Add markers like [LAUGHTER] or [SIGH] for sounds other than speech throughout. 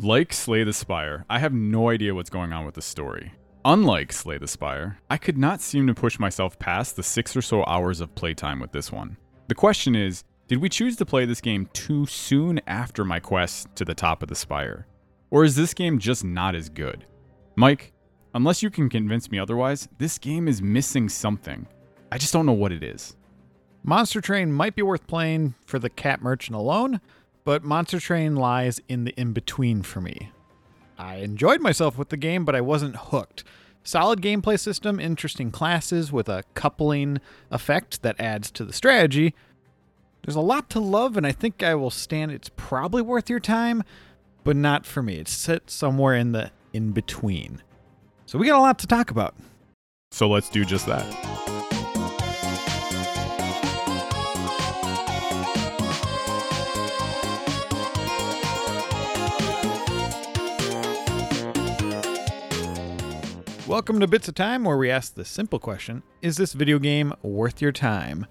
Like Slay the Spire, I have no idea what's going on with the story. Unlike Slay the Spire, I could not seem to push myself past the six or so hours of playtime with this one. The question is did we choose to play this game too soon after my quest to the top of the Spire? Or is this game just not as good? Mike, unless you can convince me otherwise, this game is missing something. I just don't know what it is. Monster Train might be worth playing for the cat merchant alone, but Monster Train lies in the in between for me. I enjoyed myself with the game, but I wasn't hooked. Solid gameplay system, interesting classes with a coupling effect that adds to the strategy. There's a lot to love, and I think I will stand it's probably worth your time, but not for me. It's set somewhere in the in between. So we got a lot to talk about. So let's do just that. Welcome to Bits of Time, where we ask the simple question Is this video game worth your time?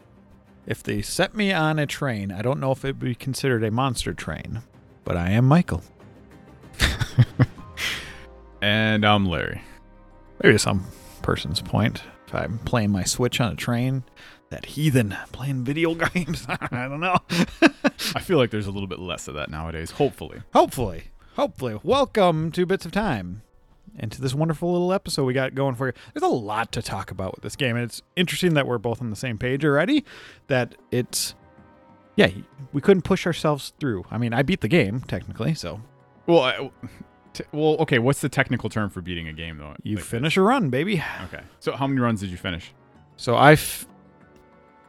If they set me on a train, I don't know if it would be considered a monster train, but I am Michael. [LAUGHS] And I'm Larry. Maybe some person's point. If I'm playing my Switch on a train, that heathen playing video [LAUGHS] games, [LAUGHS] I don't know. I feel like there's a little bit less of that nowadays, hopefully. hopefully, hopefully. Welcome to Bits of Time and to this wonderful little episode we got going for you. There's a lot to talk about with this game, and it's interesting that we're both on the same page already. That it's, yeah, we couldn't push ourselves through. I mean, I beat the game technically, so Well, I, t- well, okay. What's the technical term for beating a game, though? you Like- finish a run, baby. Okay. So how many runs did you finish? So I've,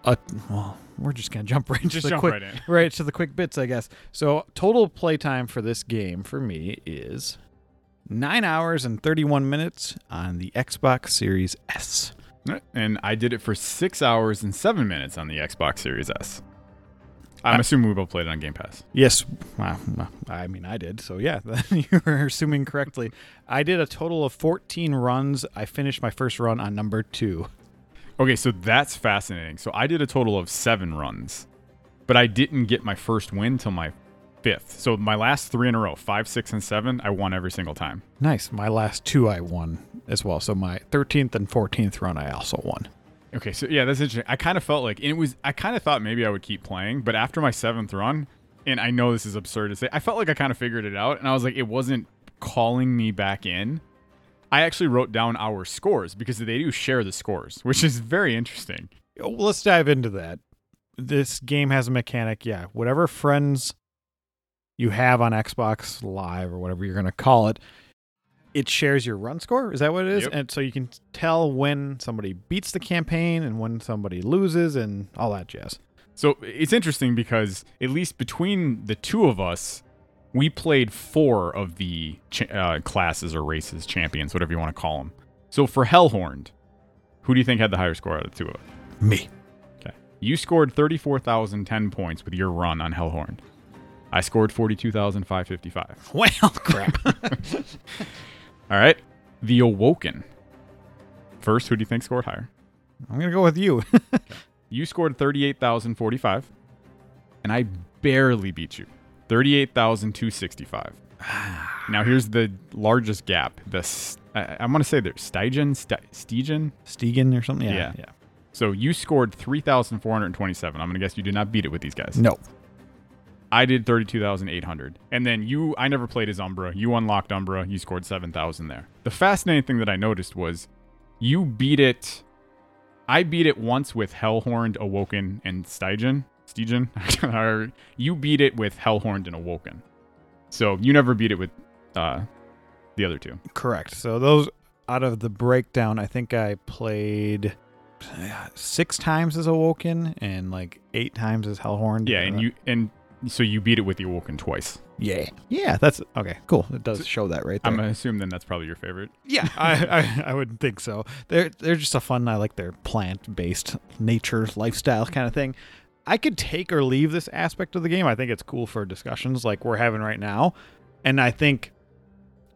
uh, well, we're just gonna jump [LAUGHS] right into Just the jump quick, right in. right to the quick bits, I guess. So total playtime for this game for me is nine hours and thirty-one minutes on the Xbox Series S. And I did it for six hours and seven minutes on the Xbox Series S. I'm assuming we both played it on Game Pass. Yes, well, I mean I did. So yeah, [LAUGHS] you were assuming correctly. I did a total of fourteen runs. I finished my first run on number two. Okay, so that's fascinating. So I did a total of seven runs, but I didn't get my first win till my fifth. So my last three in a row, five, six, and seven, I won every single time. Nice. My last two I won as well. So my thirteenth and fourteenth run I also won. Okay, so yeah, that's interesting. I kind of felt like it was. I kind of thought maybe I would keep playing, but after my seventh run, and I know this is absurd to say, I felt like I kind of figured it out, and I was like, it wasn't calling me back in. I actually wrote down our scores because they do share the scores, which is very interesting. Let's dive into that. This game has a mechanic, yeah. Whatever friends you have on Xbox Live or whatever you're going to call it, it shares your run score. Is that what it is? Yep. And so you can tell when somebody beats the campaign and when somebody loses and all that jazz. So it's interesting because at least between the two of us, we played four of the ch- uh, classes or races, champions, whatever you want to call them. So for Hellhorned, who do you think had the higher score out of the two of us? Me. Okay. You scored 34,010 points with your run on Hellhorned. I scored 42,555. Well, [LAUGHS] crap. [LAUGHS] All right. The Awoken. First, who do you think scored higher? I'm going to go with you. [LAUGHS] You scored 38,045, and I barely beat you. 38,265. Ah. now, here's the largest gap. The I, I'm going to say there's Stygen? St- Stegen? Stegen or something? Yeah. Yeah. Yeah. So you scored 3,427. I'm going to guess you did not beat it with these guys. No. I did 32,800. And then you, I never played as Umbra. You unlocked Umbra. You scored 7,000 there. The fascinating thing that I noticed was you beat it. I beat it once with Hellhorned, Awoken, and. Stygen. [LAUGHS] Or you beat it with Hellhorned and Awoken. So you never beat it with uh, the other two. Correct. So those out of the breakdown, I think I played uh, six times as Awoken and like eight times as Hellhorn. Yeah, and you and so you beat it with the Awoken twice. yeah, yeah. That's okay. Cool. It does show that right there. I'm gonna assume then that's probably your favorite. yeah, [LAUGHS] I, I I would think so. They're they're just a fun. I like their plant based nature lifestyle kind of thing. I could take or leave this aspect of the game. I think it's cool for discussions like we're having right now, and I think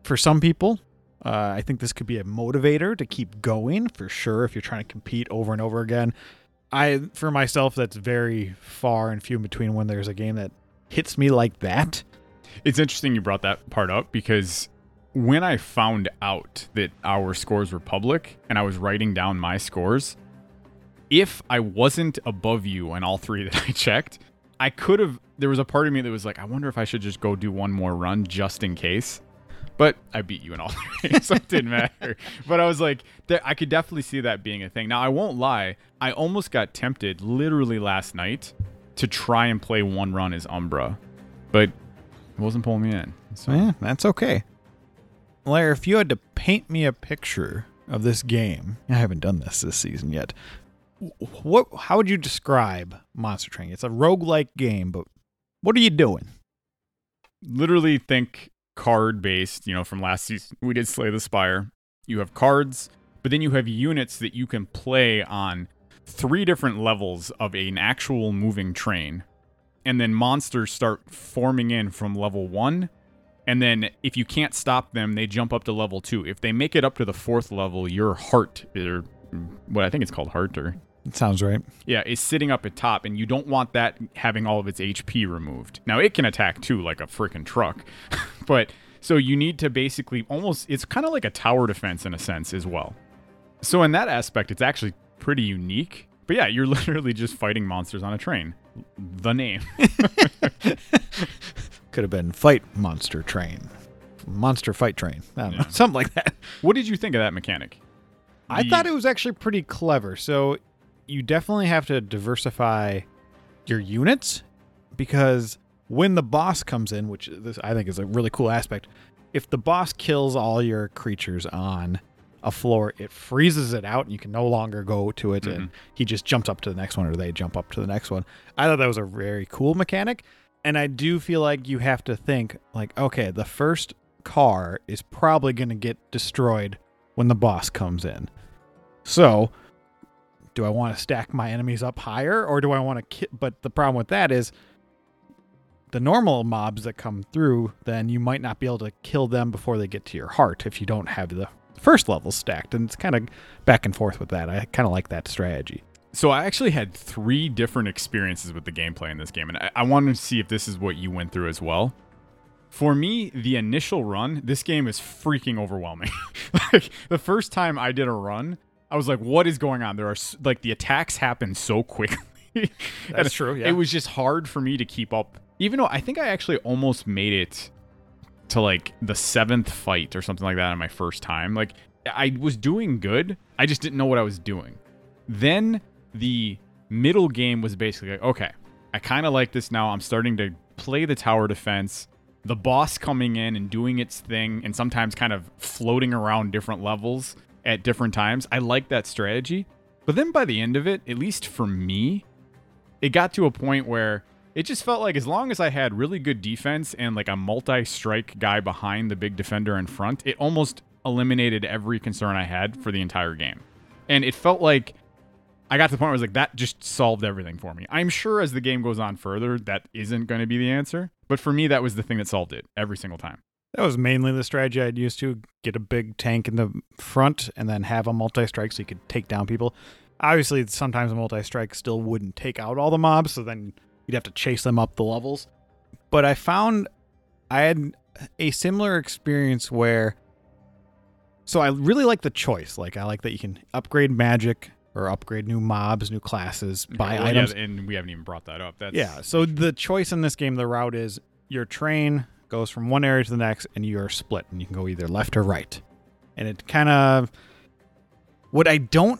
for some people, uh, I think this could be a motivator to keep going for sure. If you're trying to compete over and over again, I for myself that's very far and few in between when there's a game that hits me like that. It's interesting you brought that part up because when I found out that our scores were public and I was writing down my scores, if I wasn't above you on all three [LAUGHS] that I checked, I could have. There was a part of me that was like, I wonder if I should just go do one more run just in case. But I beat you in all [LAUGHS] three, so it didn't matter. But I was like, there, I could definitely see that being a thing. Now, I won't lie, I almost got tempted literally last night to try and play one run as Umbra, but it wasn't pulling me in. So Yeah, that's okay. Larry, if you had to paint me a picture of this game, I haven't done this this season yet. What? How would you describe Monster Train? It's a roguelike game, but what are you doing? literally think card based, you know, from last season we did Slay the Spire. You have cards, but then you have units that you can play on three different levels of an actual moving train. And then monsters start forming in from level 1. And then if you can't stop them, they jump up to level 2. If they make it up to the fourth level, your heart or what I think it's called heart or It sounds right. yeah, is sitting up at top, and you don't want that having all of its HP removed. Now it can attack too, like a freaking truck, [LAUGHS] but so you need to basically almost it's kind of like a tower defense in a sense as well. So in that aspect, it's actually pretty unique. But yeah, you're [LAUGHS] literally just fighting monsters on a train. The name. [LAUGHS] Could have been Fight Monster Train, Monster Fight Train, I don't know, Yeah. something like that. what did you think of that mechanic? I The- thought it was actually pretty clever. So you definitely have to diversify your units because when the boss comes in, which this I think is a really cool aspect, if the boss kills all your creatures on a floor, it freezes it out and you can no longer go to it and mm-hmm. he just jumps up to the next one or they jump up to the next one. I thought that was a very cool mechanic. And I do feel like you have to think like, okay, the first car is probably going to get destroyed when the boss comes in. So, do I want to stack my enemies up higher or do I want to ki- but the problem with that is the normal mobs that come through, then you might not be able to kill them before they get to your heart if you don't have the first level stacked. And it's kind of back and forth with that. I kind of like that strategy. So I actually had three different experiences with the gameplay in this game, and I, I wanted to see if this is what you went through as well. For me, the initial run, this game is freaking overwhelming. [LAUGHS] like the first time I did a run, I was like, "What is going on?" There are like the attacks happen so quickly. [LAUGHS] That's true, yeah. It was just hard for me to keep up. Even though I think I actually almost made it to like the seventh fight or something like that on my first time. Like I was doing good. I just didn't know what I was doing. Then the middle game was basically like, okay, I kind of like this now. I'm starting to play the tower defense. The boss coming in and doing its thing and sometimes kind of floating around different levels at different times. I like that strategy. But then by the end of it, at least for me, it got to a point where it just felt like as long as I had really good defense and like a multi strike guy behind the big defender in front, it almost eliminated every concern I had for the entire game. And it felt like I got to the point where I was like, that just solved everything for me. I'm sure as the game goes on further, that isn't going to be the answer. But for me, that was the thing that solved it every single time. That was mainly the strategy I'd used to get a big tank in the front and then have a multi strike so you could take down people. Obviously, sometimes a multi strike still wouldn't take out all the mobs, so then you'd have to chase them up the levels. But I found I had a similar experience where. So I really like the choice. Like, I like that you can upgrade magic or upgrade new mobs, new classes, buy Well, yeah, items. and we haven't even brought that up. That's Yeah. So the choice in this game, the route is your train goes from one area to the next, and you are split, and you can go either left or right. And it kind of what I don't,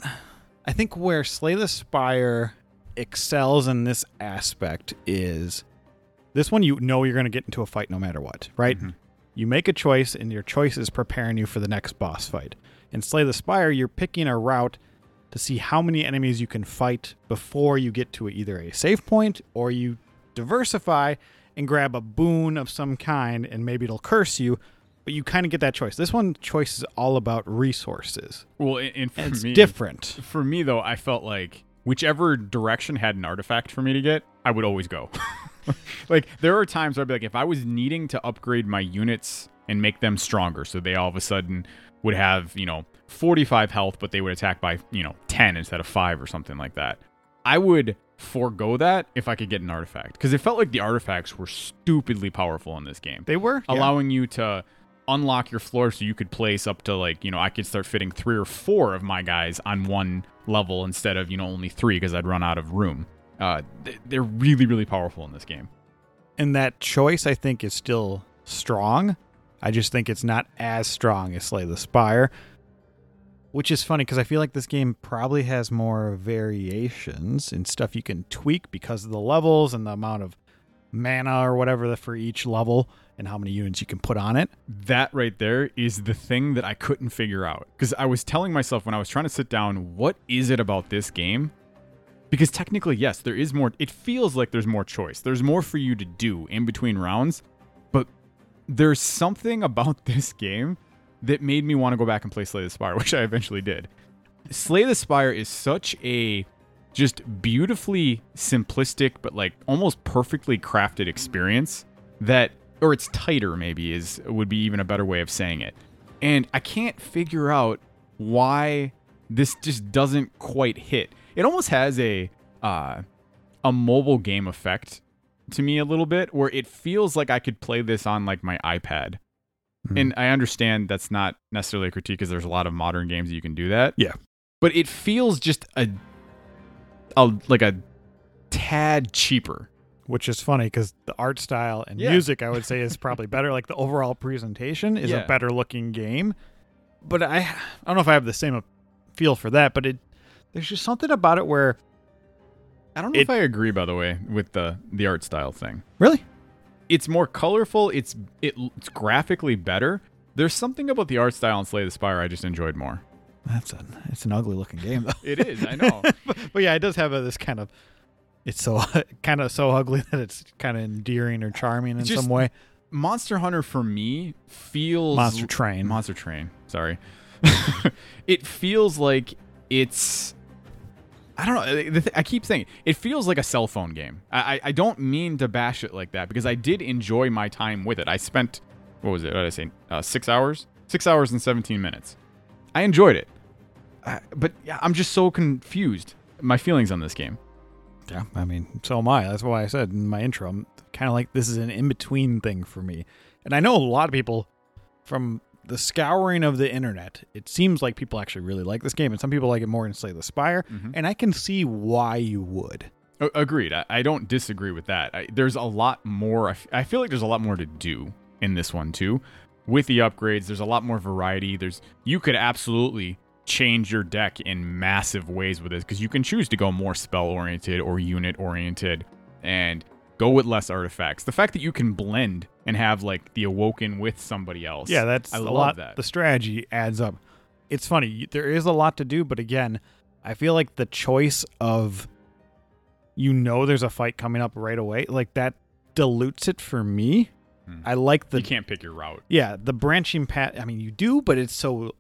I think where Slay the Spire excels in this aspect is this one. You know you're going to get into a fight no matter what, right? Mhm. You make a choice, and your choice is preparing you for the next boss fight. In Slay the Spire, you're picking a route to see how many enemies you can fight before you get to either a save point or you diversify and grab a boon of some kind and maybe it'll curse you but you kind of get that choice. This one choice is all about resources. Well, and, and for and it's me, different. For me, though, I felt like whichever direction had an artifact for me to get, I would always go. [LAUGHS] like, there are times where I'd be like, if I was needing to upgrade my units and make them stronger, so they all of a sudden would have, you know, 45 health, but they would attack by, you know, 10 instead of 5 or something like that, I would forego that if I could get an artifact because it felt like the artifacts were stupidly powerful in this game, They were yeah. allowing you to unlock your floor so you could place up to like you know I could start fitting three or four of my guys on one level instead of you know only three because I'd run out of room. Uh, they're really really powerful in this game. and that choice I think is still strong. I just think it's not as strong as Slay the Spire, which is funny because I feel like this game probably has more variations and stuff you can tweak because of the levels and the amount of mana or whatever for each level and how many units you can put on it. that right there is the thing that I couldn't figure out because I was telling myself when I was trying to sit down, what is it about this game? Because technically, yes, there is more. It feels like there's more choice. There's more for you to do in between rounds, but there's something about [LAUGHS] this game that made me want to go back and play Slay the Spire, [LAUGHS] which I eventually did. Slay the Spire is such a just beautifully simplistic but like almost perfectly crafted experience that or it's tighter maybe is would be even a better way of saying it. And I can't figure out why this just doesn't quite hit. It almost has a uh a mobile game effect to me a little bit where it feels like I could play this on like my iPad. Hmm. And I understand that's not necessarily a critique because there's a lot of modern games that you can do that. Yeah. But it feels just a, a like a tad cheaper. Which is funny because the art style and Yeah. music, I would say, is [LAUGHS] probably better. Like the overall presentation is Yeah. a better looking game. But I, I don't know if I have the same feel for that. But it, there's just something about it where I don't know It- if I agree by the way with the the art style thing. really It's more colorful, it's it, it's graphically better. There's something about the art style in Slay the Spire I just enjoyed more. that's an it's an ugly looking game though. It is, I know. [LAUGHS] but yeah, it does have a, this kind of it's so [LAUGHS] kind of so ugly [LAUGHS] that it's kind of endearing or charming in just some way. Monster Hunter for me feels Monster Train. Monster Train. Sorry. it feels like it's. I don't know. th- I keep saying it, feels like a cell phone game. I, I I don't mean to bash it like that because I did enjoy my time with it. I spent what was it? What did I say? Uh, six hours. Six hours and seventeen minutes. I enjoyed it, uh, but yeah, I'm just so confused. My feelings on this game. Yeah, I mean, so am I. That's why I said in my intro, I'm kind of like this is an in between thing for me. And I know a lot of people from the scouring of the internet, it seems like people actually really like this game, and some people like it more than Slay the Spire. Mm-hmm. And I can see why you would. Agreed. I, I don't disagree with that. I, there's a lot more. I, f- I feel like there's a lot more to do in this one too. With the upgrades, there's a lot more variety. There's you could absolutely change your deck in massive ways with this because you can choose to go more spell oriented or unit oriented and go with less artifacts. The fact that you can blend and have like the awoken with somebody else. Yeah, that's I a love lot. that. The strategy adds up. It's funny. There is a lot to do, but again, I feel like the choice of you know there's a fight coming up right away, like that dilutes it for me. Hmm. I like the you can't pick your route. yeah the branching path. I mean, you do, but it's so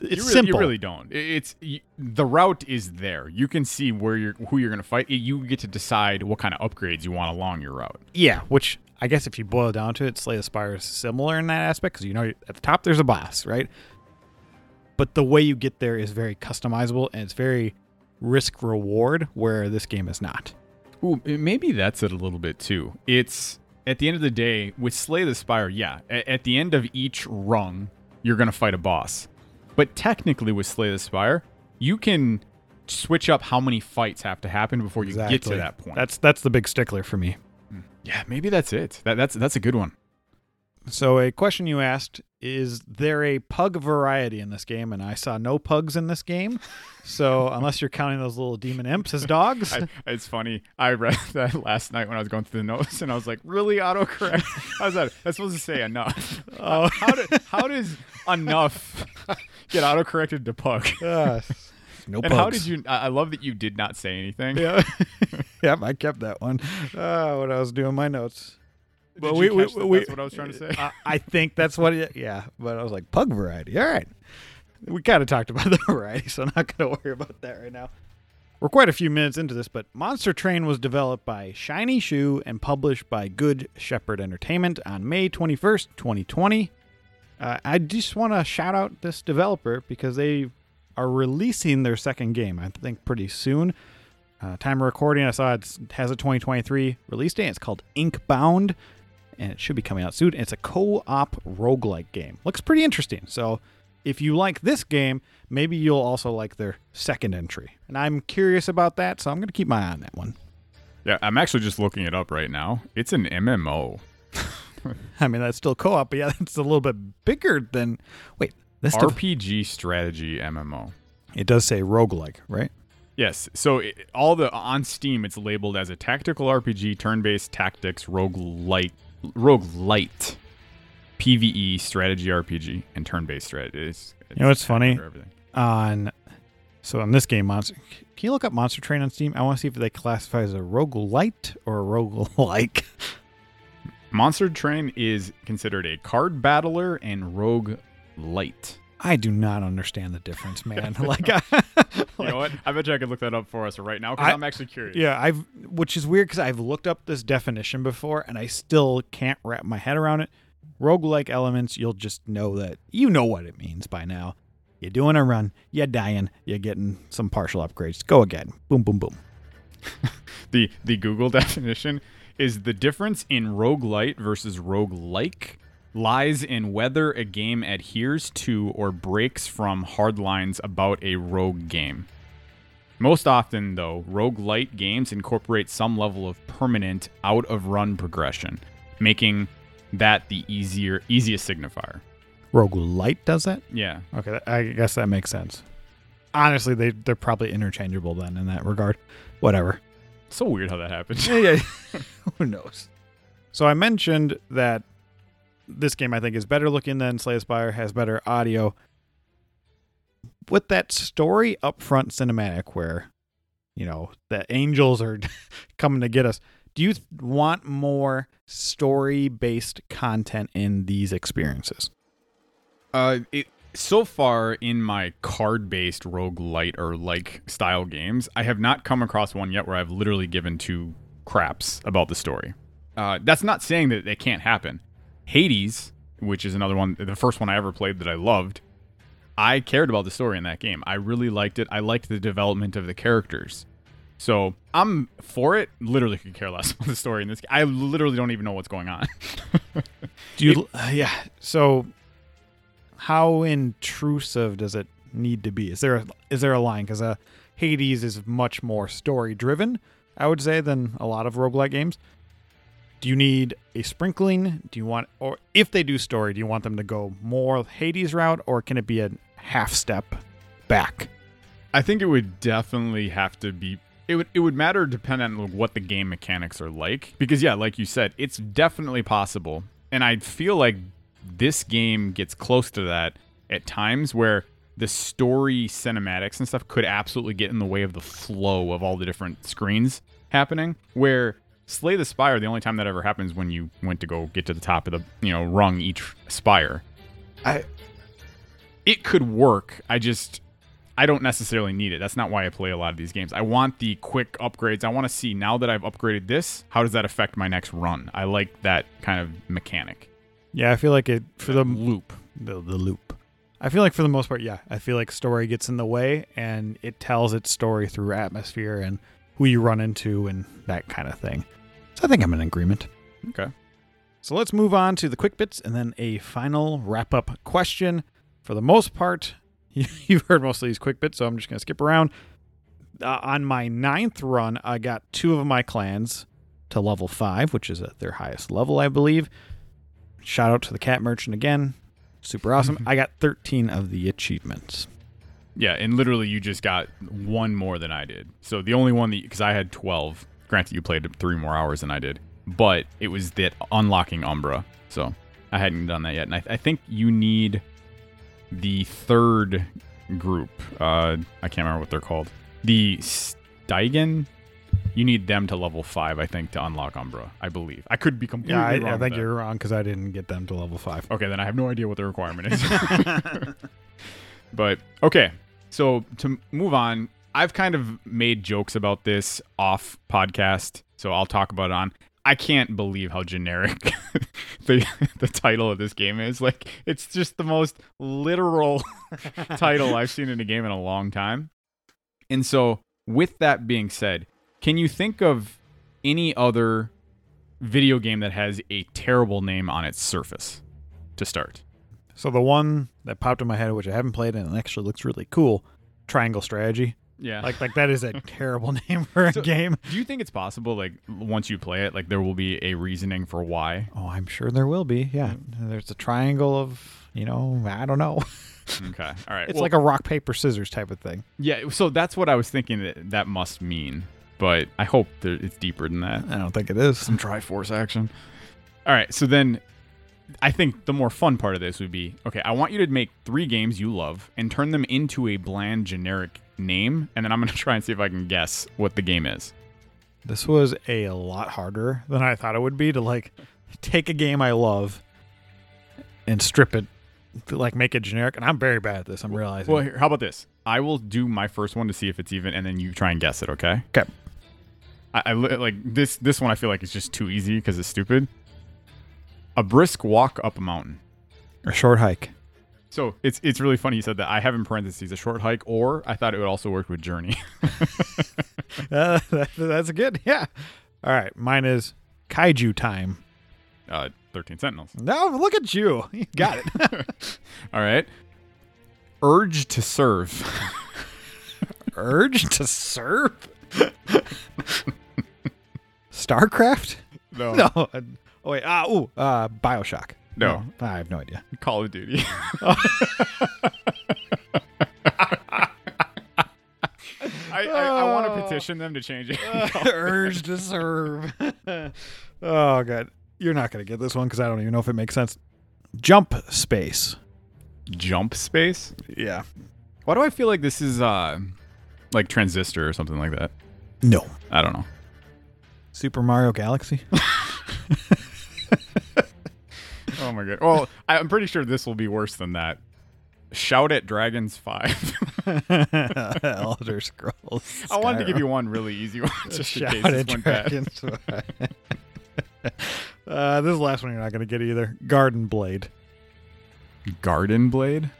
it's you really, simple. You really don't. It's y the route is there. You can see where you're who you're going to fight. You get to decide what kind of upgrades you want along your route. yeah, which I guess if you boil down to it, Slay the Spire is similar in that aspect because you know at the top there's a boss, right? But the way you get there is very customizable and it's very risk reward, where this game is not. Ooh, maybe that's it a little bit too. It's at the end of the day with Slay the Spire. Yeah, a- at the end of each rung, you're going to fight a boss. But technically, with Slay the Spire, you can switch up how many fights have to happen before you get to that point. That's that's the big stickler for me. yeah, maybe that's it. That, that's that's a good one. So a question you asked is there a pug variety in this game? And I saw no pugs in this game. So [LAUGHS] unless you're counting those little demon imps as dogs, I, it's funny. I read [LAUGHS] that last night when I was going through the notes, and I was like, "Really, autocorrect? [LAUGHS] How's that? That's supposed to say enough. Oh. how, do, how does enough get autocorrected to pug? uh, no and how did you? I I love that you did not say anything. Yeah, yep, I kept that one. Uh, when I was doing my notes. Did you catch that that's what I was trying to say? I, I think that's what. It, yeah, but I was like pug variety. All right, we kind of talked about [LAUGHS] the variety, so I'm not going to worry about that right now. We're quite a few minutes into this, but Monster Train was developed by Shiny Shoe and published by Good Shepherd Entertainment on May 21st, 2020. Uh, I just want to shout out this developer because they are releasing their second game, I think, pretty soon. Uh, time of recording, I saw it has a 2023 release date. It's called Inkbound, and it should be coming out soon. It's a co-op roguelike game. Looks pretty interesting. So if you like this game, maybe you'll also like their second entry. And I'm curious about that, so I'm going to keep my eye on that one. Yeah, I'm actually just looking it up right now. It's an MMO. [LAUGHS] I mean, that's still co-op, but yeah, it's a little bit bigger than. Wait, this RPG strategy MMO. it does say roguelike, right? Yes. So it, all the on Steam, it's labeled as a tactical RPG, turn-based tactics, roguelite, light, PVE strategy RPG, and turn-based strategy. It's, You know what's it's funny? On so on this game, Monster. Can you look up Monster Train on Steam? I want to see if they classify as a roguelite or a rogue like. Monster Train is considered a card battler and rogue light. I do not understand the difference, [LAUGHS] man. like, I, You [LAUGHS] know what? I bet you I could look that up for us right now because I'm actually curious. yeah, I've which is weird because I've looked up this definition before and I still can't wrap my head around it. Roguelike elements, you'll just know that you know what it means by now. You're doing a run, you're dying, you're getting some partial upgrades. Go again. Boom, boom, boom. [LAUGHS] The the Google definition is the difference in rogue roguelite versus roguelike lies in whether a game adheres to or breaks from hard lines about a rogue game. Most often, though, roguelite games incorporate some level of permanent out of run progression, making that the easier easiest signifier. Roguelite does that? Yeah. Okay, I guess that makes sense. Honestly, they they're probably interchangeable then in that regard. Whatever. So weird how that happens. Yeah, yeah. [LAUGHS] [LAUGHS] Who knows? So I mentioned that this game I think is better looking than Slay Spire, has better audio. With that story upfront cinematic where, you know, the angels are [LAUGHS] coming to get us, do you want more story based content in these experiences? Uh, it so far in my card-based roguelite or like style games, I have not come across one yet where I've literally given two craps about the story. Uh, that's not saying that it can't happen. Hades, which is another one, the first one I ever played that I loved, I cared about the story in that game. I really liked it. I liked the development of the characters. So I'm for it. Literally could care less [LAUGHS] about the story in this. game. I literally don't even know what's going on. [LAUGHS] Do you? uh, yeah. So, how intrusive does it need to be? Is there a, is there a line? Because uh, Hades is much more story driven, I would say, than a lot of roguelike games. Do you need a sprinkling? Do you want, or if they do story, do you want them to go more Hades route, or can it be a half step back? I think it would definitely have to be. It would it would matter depending on what the game mechanics are like. Because yeah, like you said, it's definitely possible, and I feel like this game gets close to that at times where the story cinematics and stuff could absolutely get in the way of the flow of all the different screens happening. Where Slay the Spire, the only time that ever happens when you went to go get to the top of the you know rung each spire. I it could work. I just I don't necessarily need it. That's not why I play a lot of these games. I want the quick upgrades. I want to see now that I've upgraded this, how does that affect my next run? I like that kind of mechanic. Yeah, I feel like it for the Loop. the, the loop. I feel like for the most part, yeah, I feel like story gets in the way and it tells its story through atmosphere and who you run into and that kind of thing. So I think I'm in agreement. Okay. So let's move on to the quick bits and then a final wrap up question. For the most part, [LAUGHS] you've heard most of these quick bits, so I'm just going to skip around. Uh, on my ninth run, I got two of my clans to level five, which is at their highest level, I believe. Shout out to the cat merchant again. Super awesome. [LAUGHS] I got 13 of the achievements. Yeah, and literally you just got one more than I did. So the only one that because I had 12. Granted you played three more hours than I did, but it was that unlocking Umbra. So I hadn't done that yet. And I, I think you need the third group. Uh, I can't remember what they're called. The Steigen. You need them to level five, I think, to unlock Umbra. I believe. I could be completely Yeah, I, wrong. I think you're wrong because I didn't get them to level five. Okay, then I have no idea what the requirement is. [LAUGHS] [LAUGHS] but okay, so to move on, I've kind of made jokes about this off podcast, so I'll talk about it on. I can't believe how generic [LAUGHS] the the title of this game is. Like it's just the most literal [LAUGHS] title I've seen in a game in a long time. And so, with that being said, Can you think of any other video game that has a terrible name on its surface to start? So the one that popped in my head, which I haven't played and it actually looks really cool, Triangle Strategy. Yeah. Like like that is a [LAUGHS] terrible name for a So- game. do you think it's possible, like, once you play it, like, there will be a reasoning for why? Oh, I'm sure there will be. Yeah, mm. there's a triangle of you know I don't know. [LAUGHS] Okay. [LAUGHS] All right. It's Well, like a rock paper scissors type of thing. yeah. So that's what I was thinking that that must mean, but I hope that it's deeper than that. I don't think it is. some Triforce action. All right, so then I think the more fun part of this would be okay, I want you to make three games you love and turn them into a bland generic name, and then I'm to [LAUGHS] try and see if I can guess what the game is. This was a lot harder than I thought it would be to like take a game I love and strip it, like make it generic. And I'm very bad at this. I'm realizing. Well, here, how about this? I will do my first one to see if it's even, and then you try and guess it. Okay? Okay. I, I li- like this. This one I feel like is just too easy because it's stupid. A brisk walk up a mountain. a short hike. So it's it's really funny you said that. I have in parentheses a short hike, or I thought it would also work with Journey. [LAUGHS] Uh, that- that's good. Yeah. All right. Mine is kaiju time. uh, Thirteen Sentinels. No, look at you. [LAUGHS] You got it. [LAUGHS] All right. Urge to serve. Urge to serve. Starcraft? No. No. uh, Oh wait. Ah. Ooh. Uh. Bioshock. No. I have no idea. Call of Duty. [LAUGHS] I, I, I want to petition them to change it. [LAUGHS] Urge to serve. [LAUGHS] oh god. You're not gonna get this one because I don't even know if it makes sense. Jump space. Jump space? Yeah. Why do I feel like this is uh like transistor or something like that? No. I don't know. Super Mario Galaxy. Oh my god. Well, I'm pretty sure this will be worse than that. Shout at Dragons 5. [LAUGHS] Elder Scrolls. I wanted to give you one really easy one [LAUGHS] just in Shout case this at dragons. [LAUGHS] uh, this is the last one you're not going to get either. Garden Blade. Garden Blade?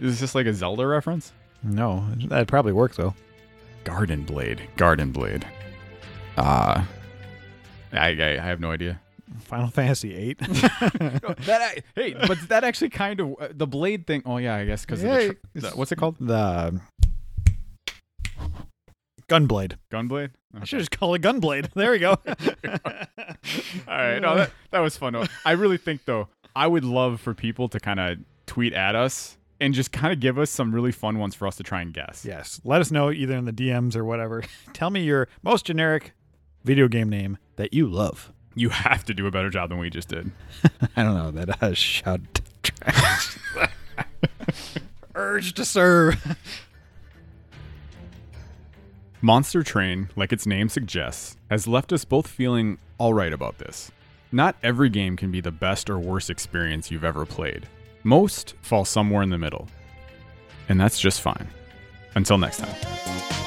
Is this like a Zelda reference? No, that'd probably work though. Garden Blade. Garden Blade. Uh I, I I have no idea. Final Fantasy eight. [LAUGHS] that [LAUGHS] hey, but that actually kind of uh, the blade thing. Oh yeah, I guess because Yeah, tr- the what's it called? the Gunblade. Gunblade. I should just call it Gunblade. [LAUGHS] There we go. All right, no, that that was fun. I really think though, I would love for people to kind of tweet at us and just kind of give us some really fun ones for us to try and guess. yes. Let us know either in the DMs or whatever. Tell me your most generic video game name that you love. You have to do a better job than we just did. [LAUGHS] I don't know that uh, shout [LAUGHS] urge to serve. [LAUGHS] Monster Train, like its name suggests, has left us both feeling alright about this. Not every game can be the best or worst experience you've ever played. Most fall somewhere in the middle. And that's just fine. Until next time.